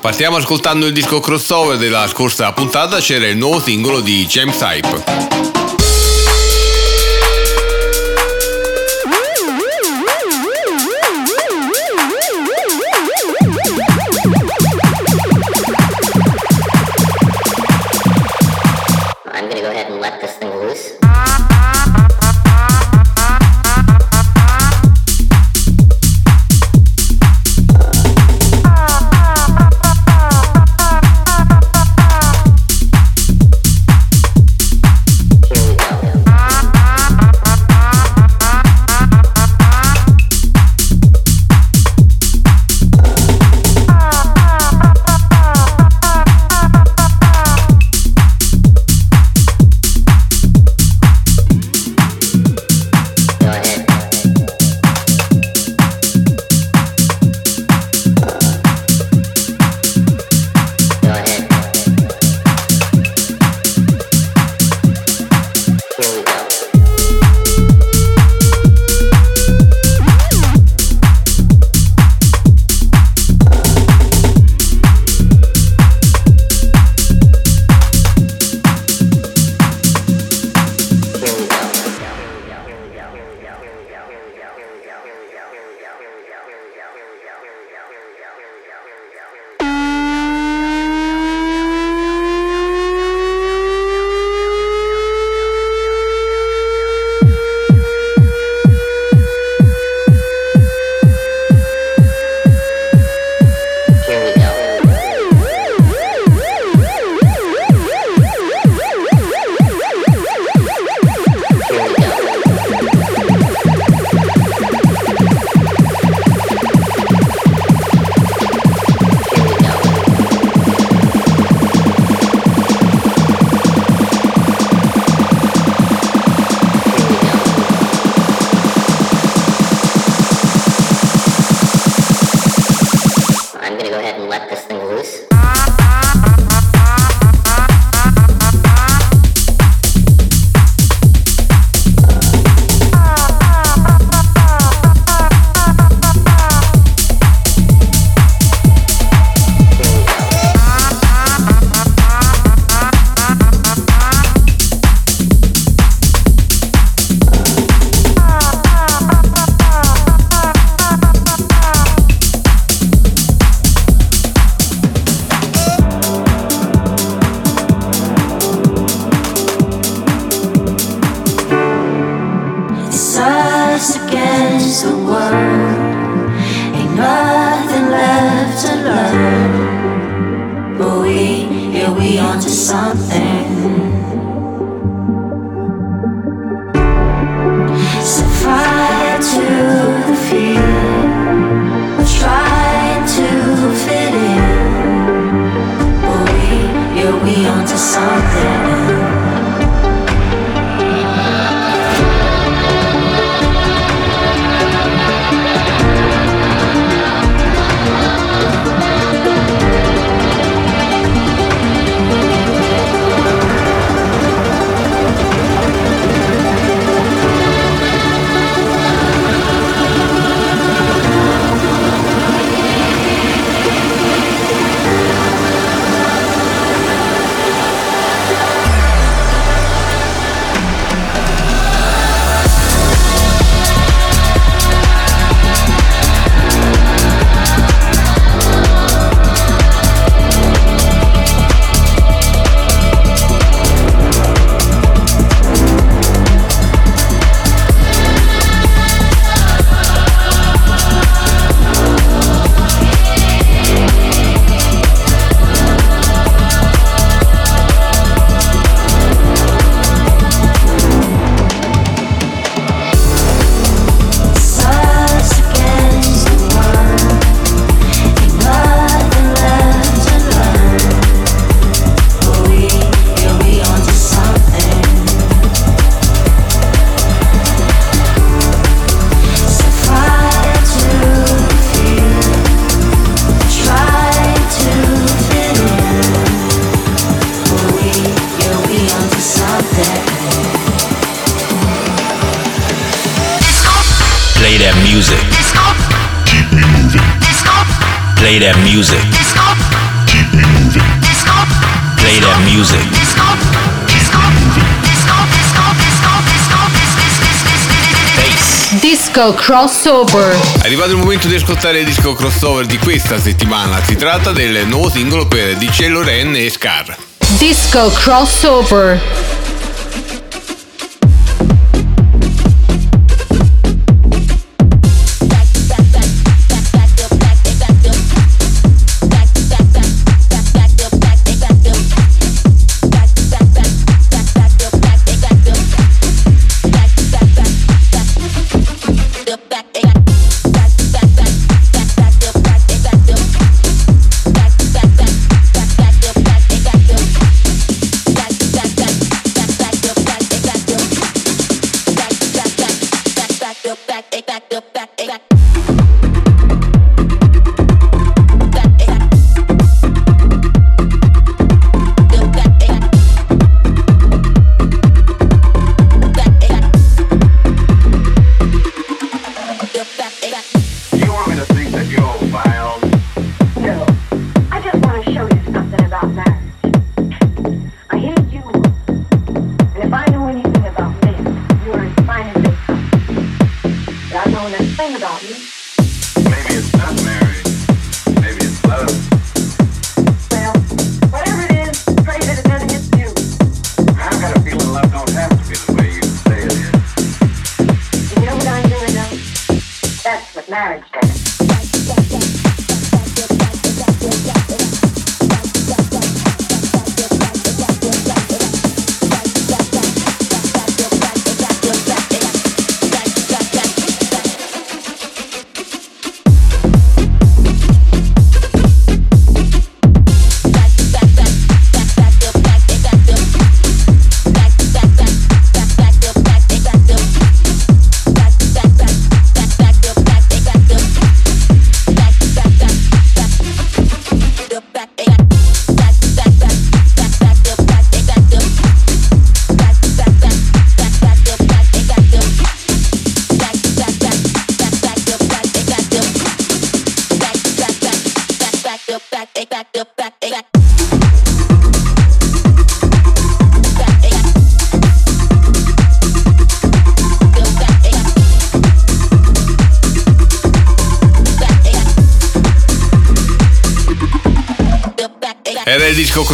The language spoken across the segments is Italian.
Partiamo ascoltando il disco crossover della scorsa puntata, c'era il nuovo singolo di James Hype. Disco crossover. È arrivato il momento di ascoltare il disco crossover di questa settimana. Si tratta del nuovo singolo per DJ Loren e Scar. Disco crossover.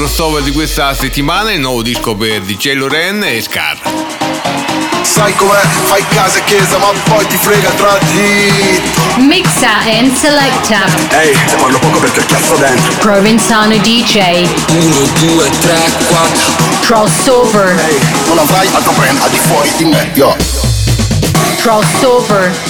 Crossover di questa settimana, il nuovo disco per DJ Loren e Scar. Sai com'è, fai casa e chiesa ma poi ti frega tra di Mixa and selecta. Ehi, te parlo poco perché cazzo dentro Provenzano DJ. 1, 2, 3, 4 Crossover. Ehi, non avrai altro brand al di fuori di me, yo Crossover.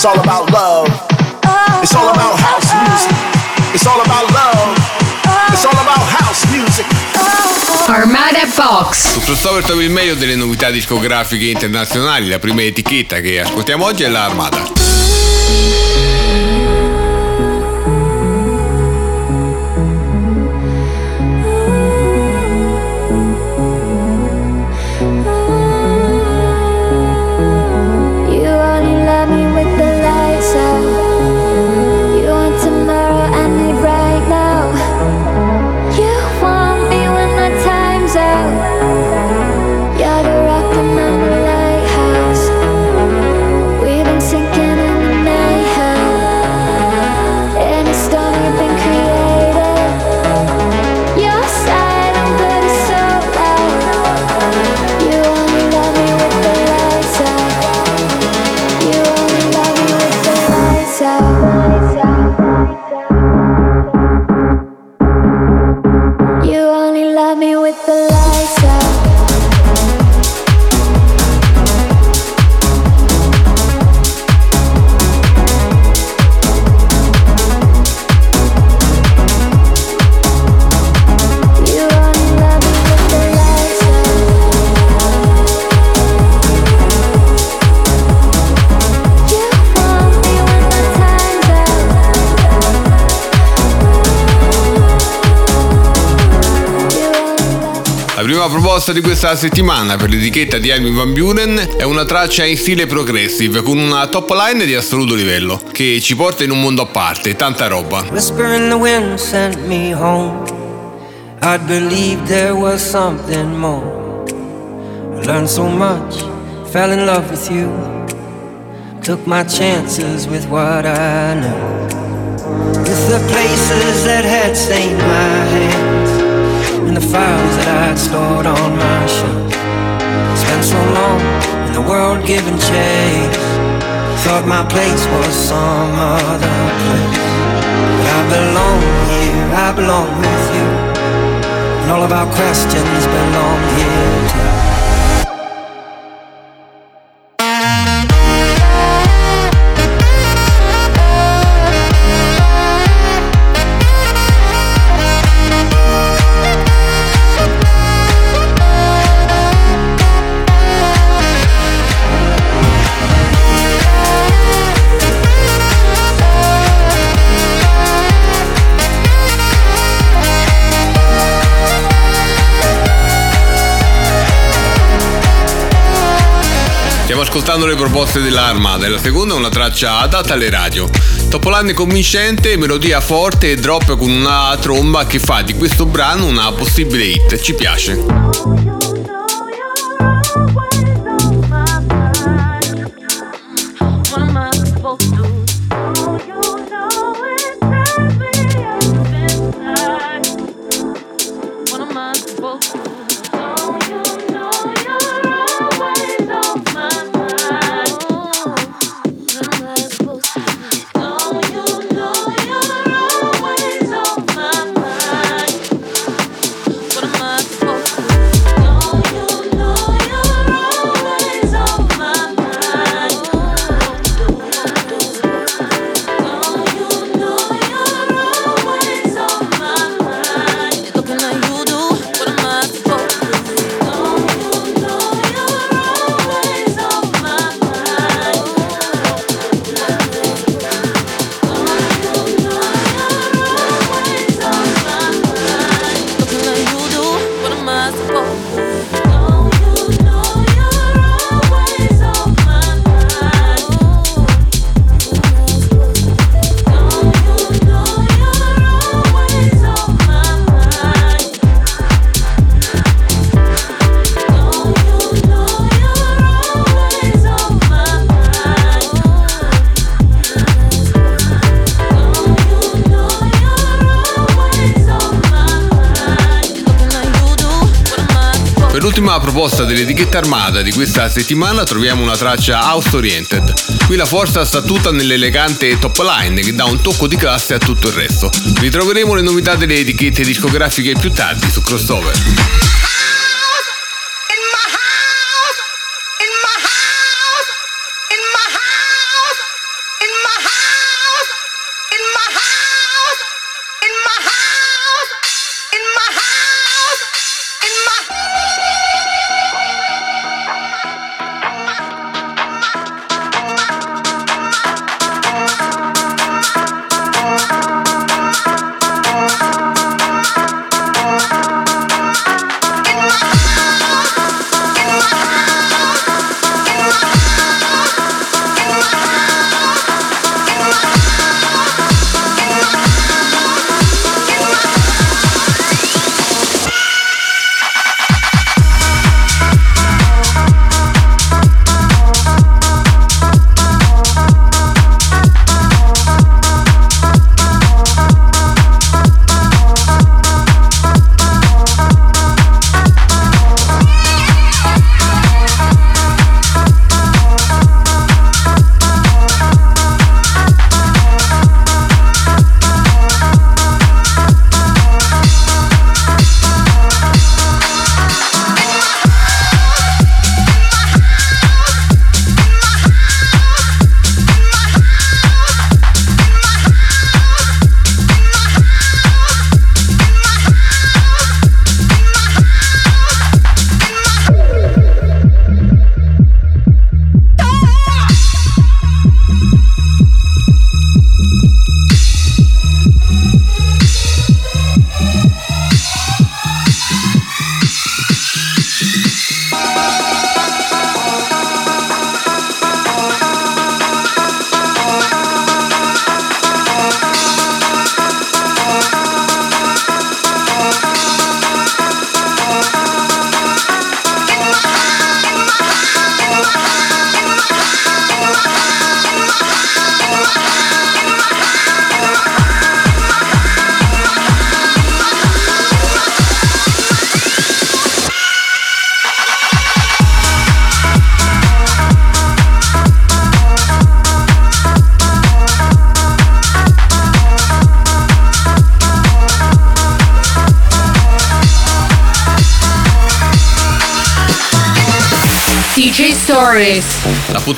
It's all about love. It's all about house music. It's all about love. It's all about house music. Armada Box. Su Crossover trovi il meglio delle novità discografiche internazionali. La prima etichetta che ascoltiamo oggi è la Armada. La prima proposta di questa settimana per l'etichetta di Armin Van Buren è una traccia in stile progressive con una top line di assoluto livello che ci porta in un mondo a parte, tanta roba. Whisper the wind sent me home. I'd believed there was something more. I learned so much, fell in love with you. Took my chances with what I knew. With the places that had stained my hands. And the files that I'd stored on my shelf. Spent so long in the world giving chase. Thought my place was some other place. But I belong here, I belong with you. And all of our questions belong here too. Ascoltando le proposte dell'Armada e la seconda è una traccia adatta alle radio. Topoline convincente, melodia forte e drop con una tromba che fa di questo brano una possibile hit. Ci piace. Proposta dell'etichetta armata di questa settimana troviamo una traccia house oriented. Qui la forza sta tutta nell'elegante top line che dà un tocco di classe a tutto il resto. Ritroveremo le novità delle etichette discografiche più tardi su Crossover.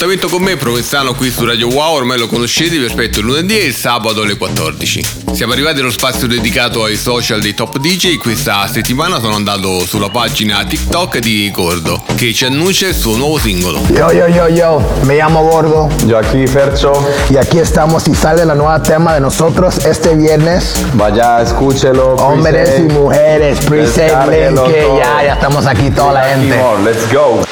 L'appuntamento con me Provenzano qui su Radio Wow ormai lo conoscete, vi aspetto il lunedì e il sabato alle 14. Siamo arrivati allo spazio dedicato ai social dei top DJ, questa settimana sono andato sulla pagina TikTok di Gordo che ci annuncia il suo nuovo singolo. Yo, yo, yo, yo, me llamo Gordo. Yo aquí, Fercho. Y aquí estamos y sale la nueva tema de nosotros este viernes. Vaya, escúchelo. Hombres y mujeres, link, que ya, ya estamos aquí toda la gente. Let's go.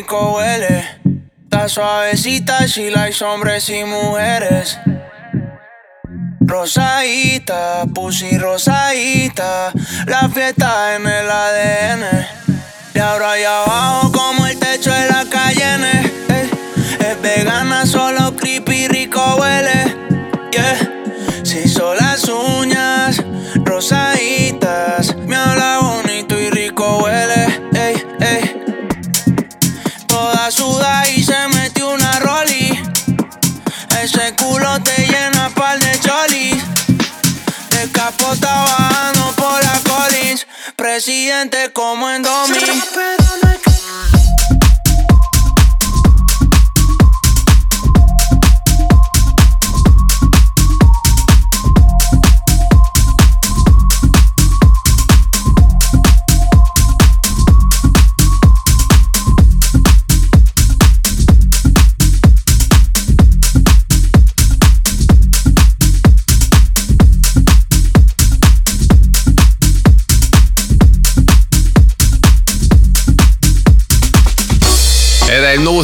Rico huele. Está suavecita, she likes hombres y mujeres. Rosadita, pussy rosadita. La fiesta en el ADN. Y ahora y abajo como el techo de la Cayenne. Ey, Es vegana, solo creepy, rico huele. Se hizo las uñas rosaditas. Capota bajando por la Collins. Presidente como en Domi.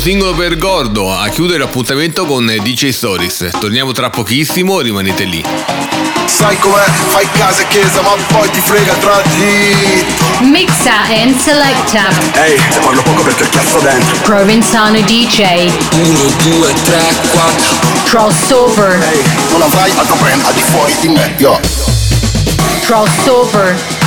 Singolo per Gordo a chiudere l'appuntamento con DJ Stories. Torniamo tra pochissimo, rimanete lì. Sai com'è, fai casa e chiesa ma poi ti frega tra di Mixa and selecta. Ehi, te parlo poco perché ho chiasso dentro Provenzano DJ. 1, 2, 3, 4 Crossover. Ehi, non avrai altro brand al di fuori di me, yo Crossover.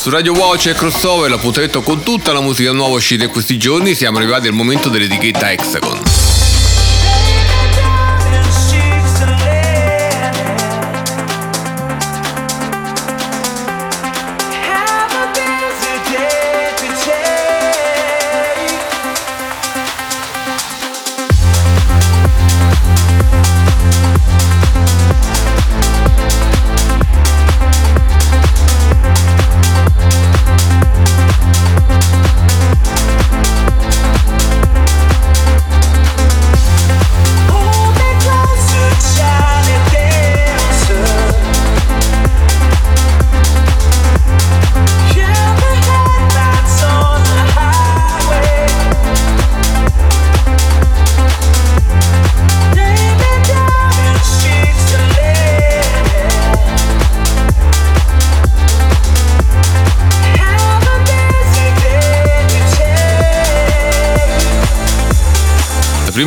Su Radio Wow c'è crossover, l'appuntamento con tutta la musica nuova uscita in questi giorni. Siamo arrivati al momento dell'etichetta Hexagon.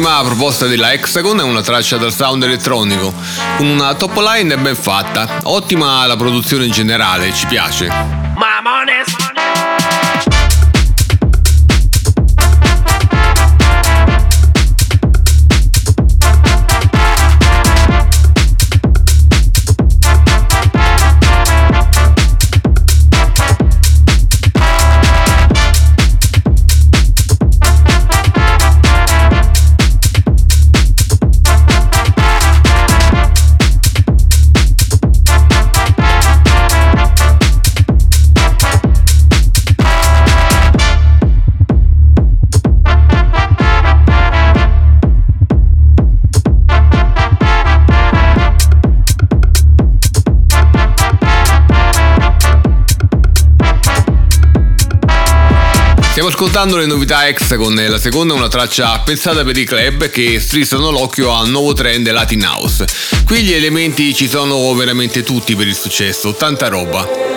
Prima proposta della Hexagon è una traccia dal sound elettronico, con una top line ben fatta, ottima la produzione in generale, ci piace. Stiamo ascoltando le novità Hexagon e la seconda una traccia pensata per i club che strizzano l'occhio al nuovo trend Latin House. Qui gli elementi ci sono veramente tutti per il successo, tanta roba.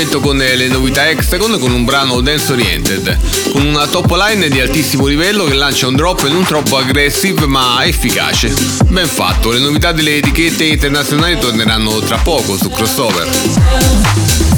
Chiudiamo l'appuntamento con le novità Hexagon con un brano dance oriented, con una top line di altissimo livello che lancia un drop non troppo aggressive ma efficace. Ben fatto, le novità delle etichette internazionali torneranno tra poco su crossover.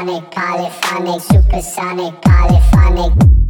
Supersonic, polyphonic, supersonic, polyphonic.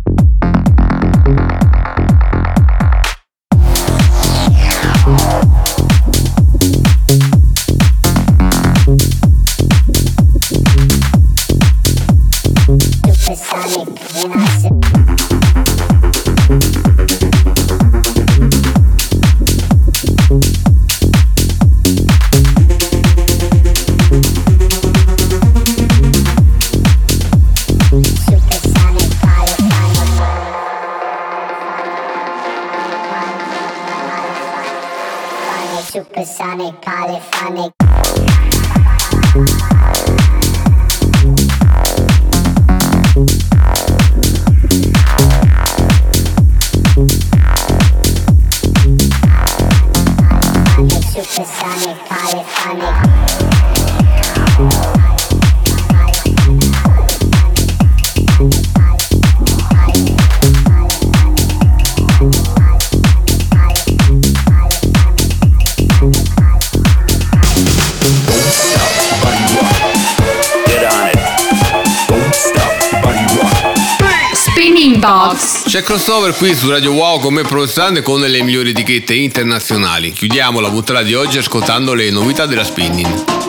Box. C'è crossover qui su Radio Wow con me Provenzano con le migliori etichette internazionali. Chiudiamo la puntata di oggi ascoltando le novità della spinning.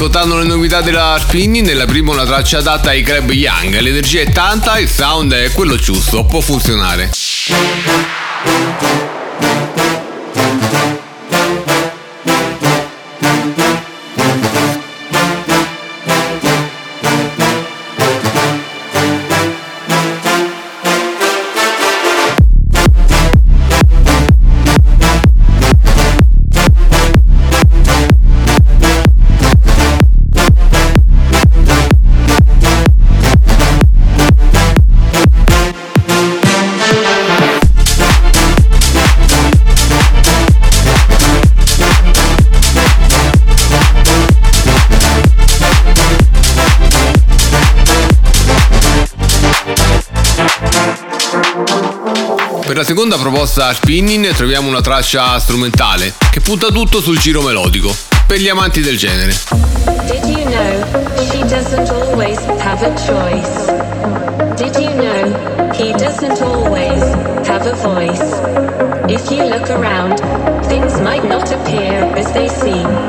Ascoltando le novità della spinning, nella prima una traccia adatta ai club young, l'energia è tanta, il sound è quello giusto, può funzionare. La seconda proposta spinning troviamo una traccia strumentale che punta tutto sul giro melodico, per gli amanti del genere. Did you know she doesn't always have a choice? Did you know he doesn't always have a voice? If you look around, things might not appear as they seem.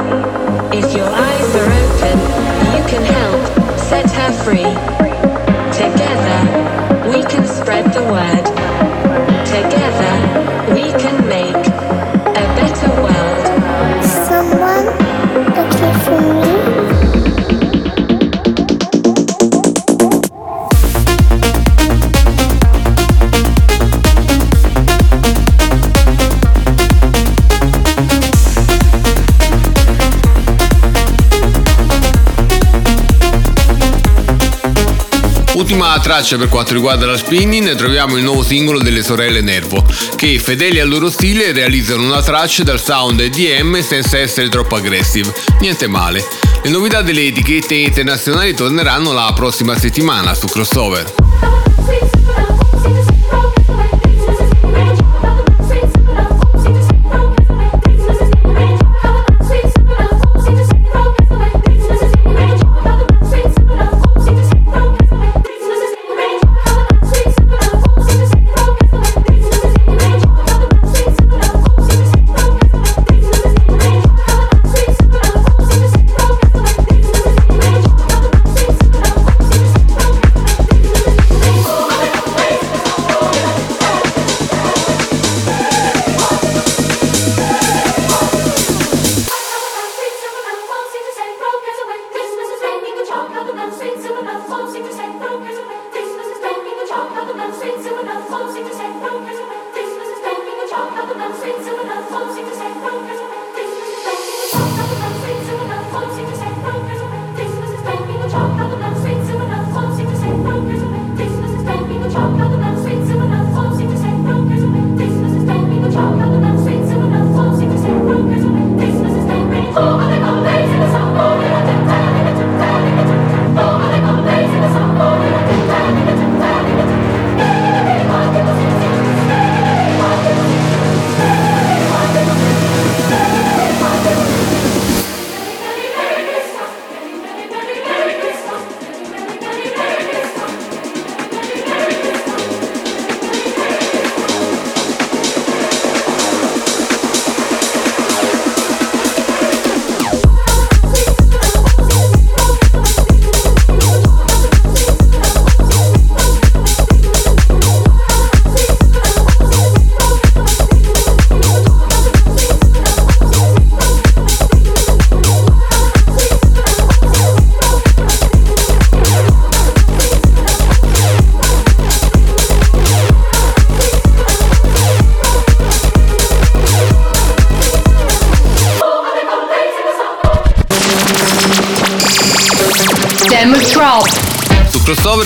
Traccia per quanto riguarda la spinning, troviamo il nuovo singolo delle sorelle Nervo, che fedeli al loro stile realizzano una traccia dal sound EDM senza essere troppo aggressive. Niente male. Le novità delle etichette internazionali torneranno la prossima settimana su Crossover.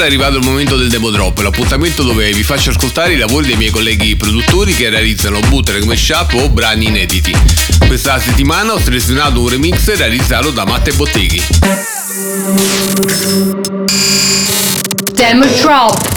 È arrivato il momento del demo drop, l'appuntamento dove vi faccio ascoltare i lavori dei miei colleghi produttori che realizzano bootleg, mashup o brani inediti. Questa settimana ho selezionato un remix realizzato da Matte Botteghi. Demo drop.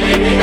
Era il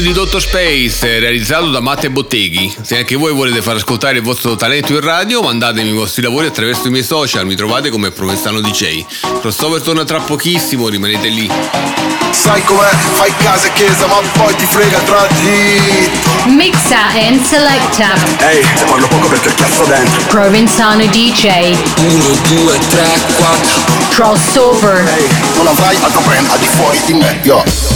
di Dottor Space realizzato da Matte Botteghi. Se anche voi volete far ascoltare il vostro talento in radio, mandatemi i vostri lavori attraverso i miei social, mi trovate come Provenzano DJ. Crossover torna tra pochissimo, rimanete lì. Sai com'è? Fai casa e chiesa, ma poi ti frega tra dito. Mixa and selecta. Ehi, te parlo poco perché cazzo dentro. Provenzano DJ. 1, 2, 3, 4. Crossover. Ehi, non avrai altro brand al di fuori di me, yo.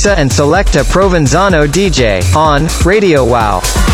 Mixa and Selecta Provenzano DJ on Radio Wow.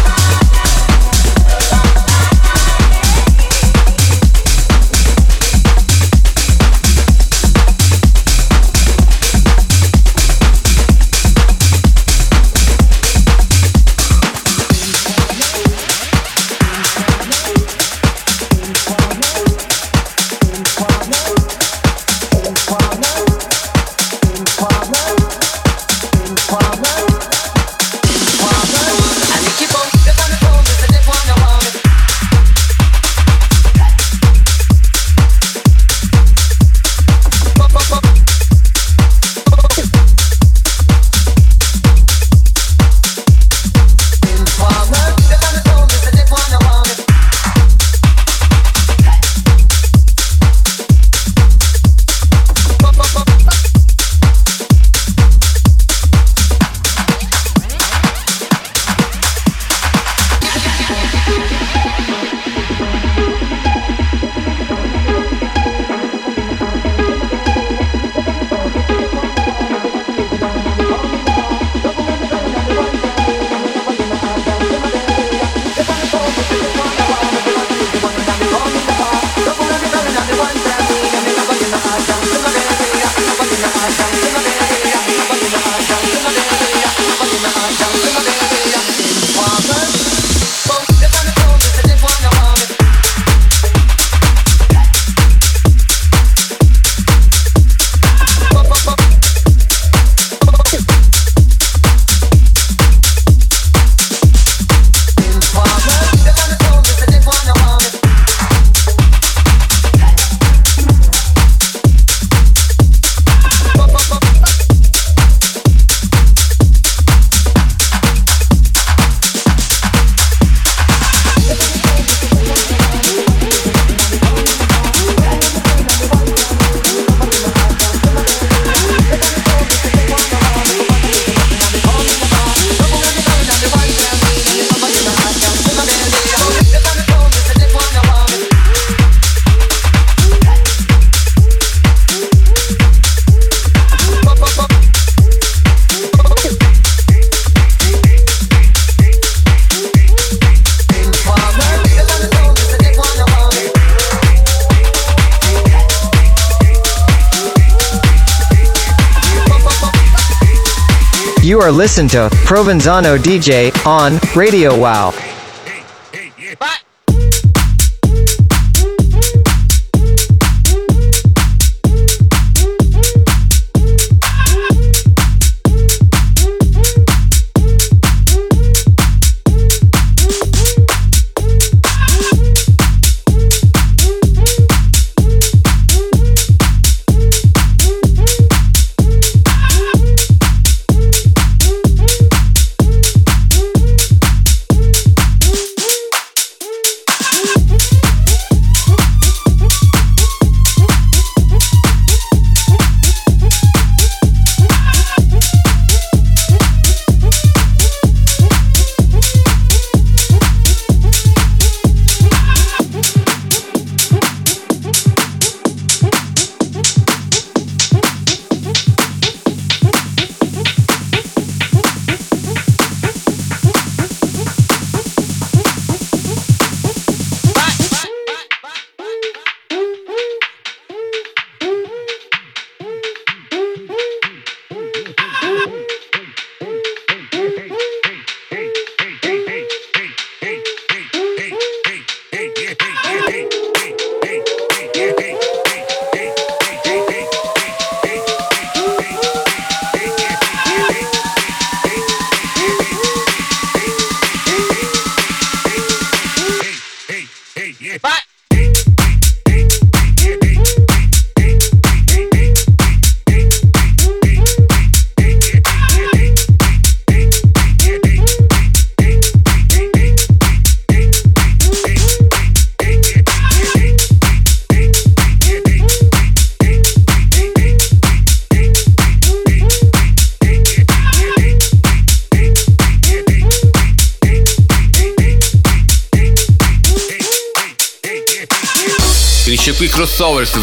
You are listening to Provenzano DJ on Radio Wow.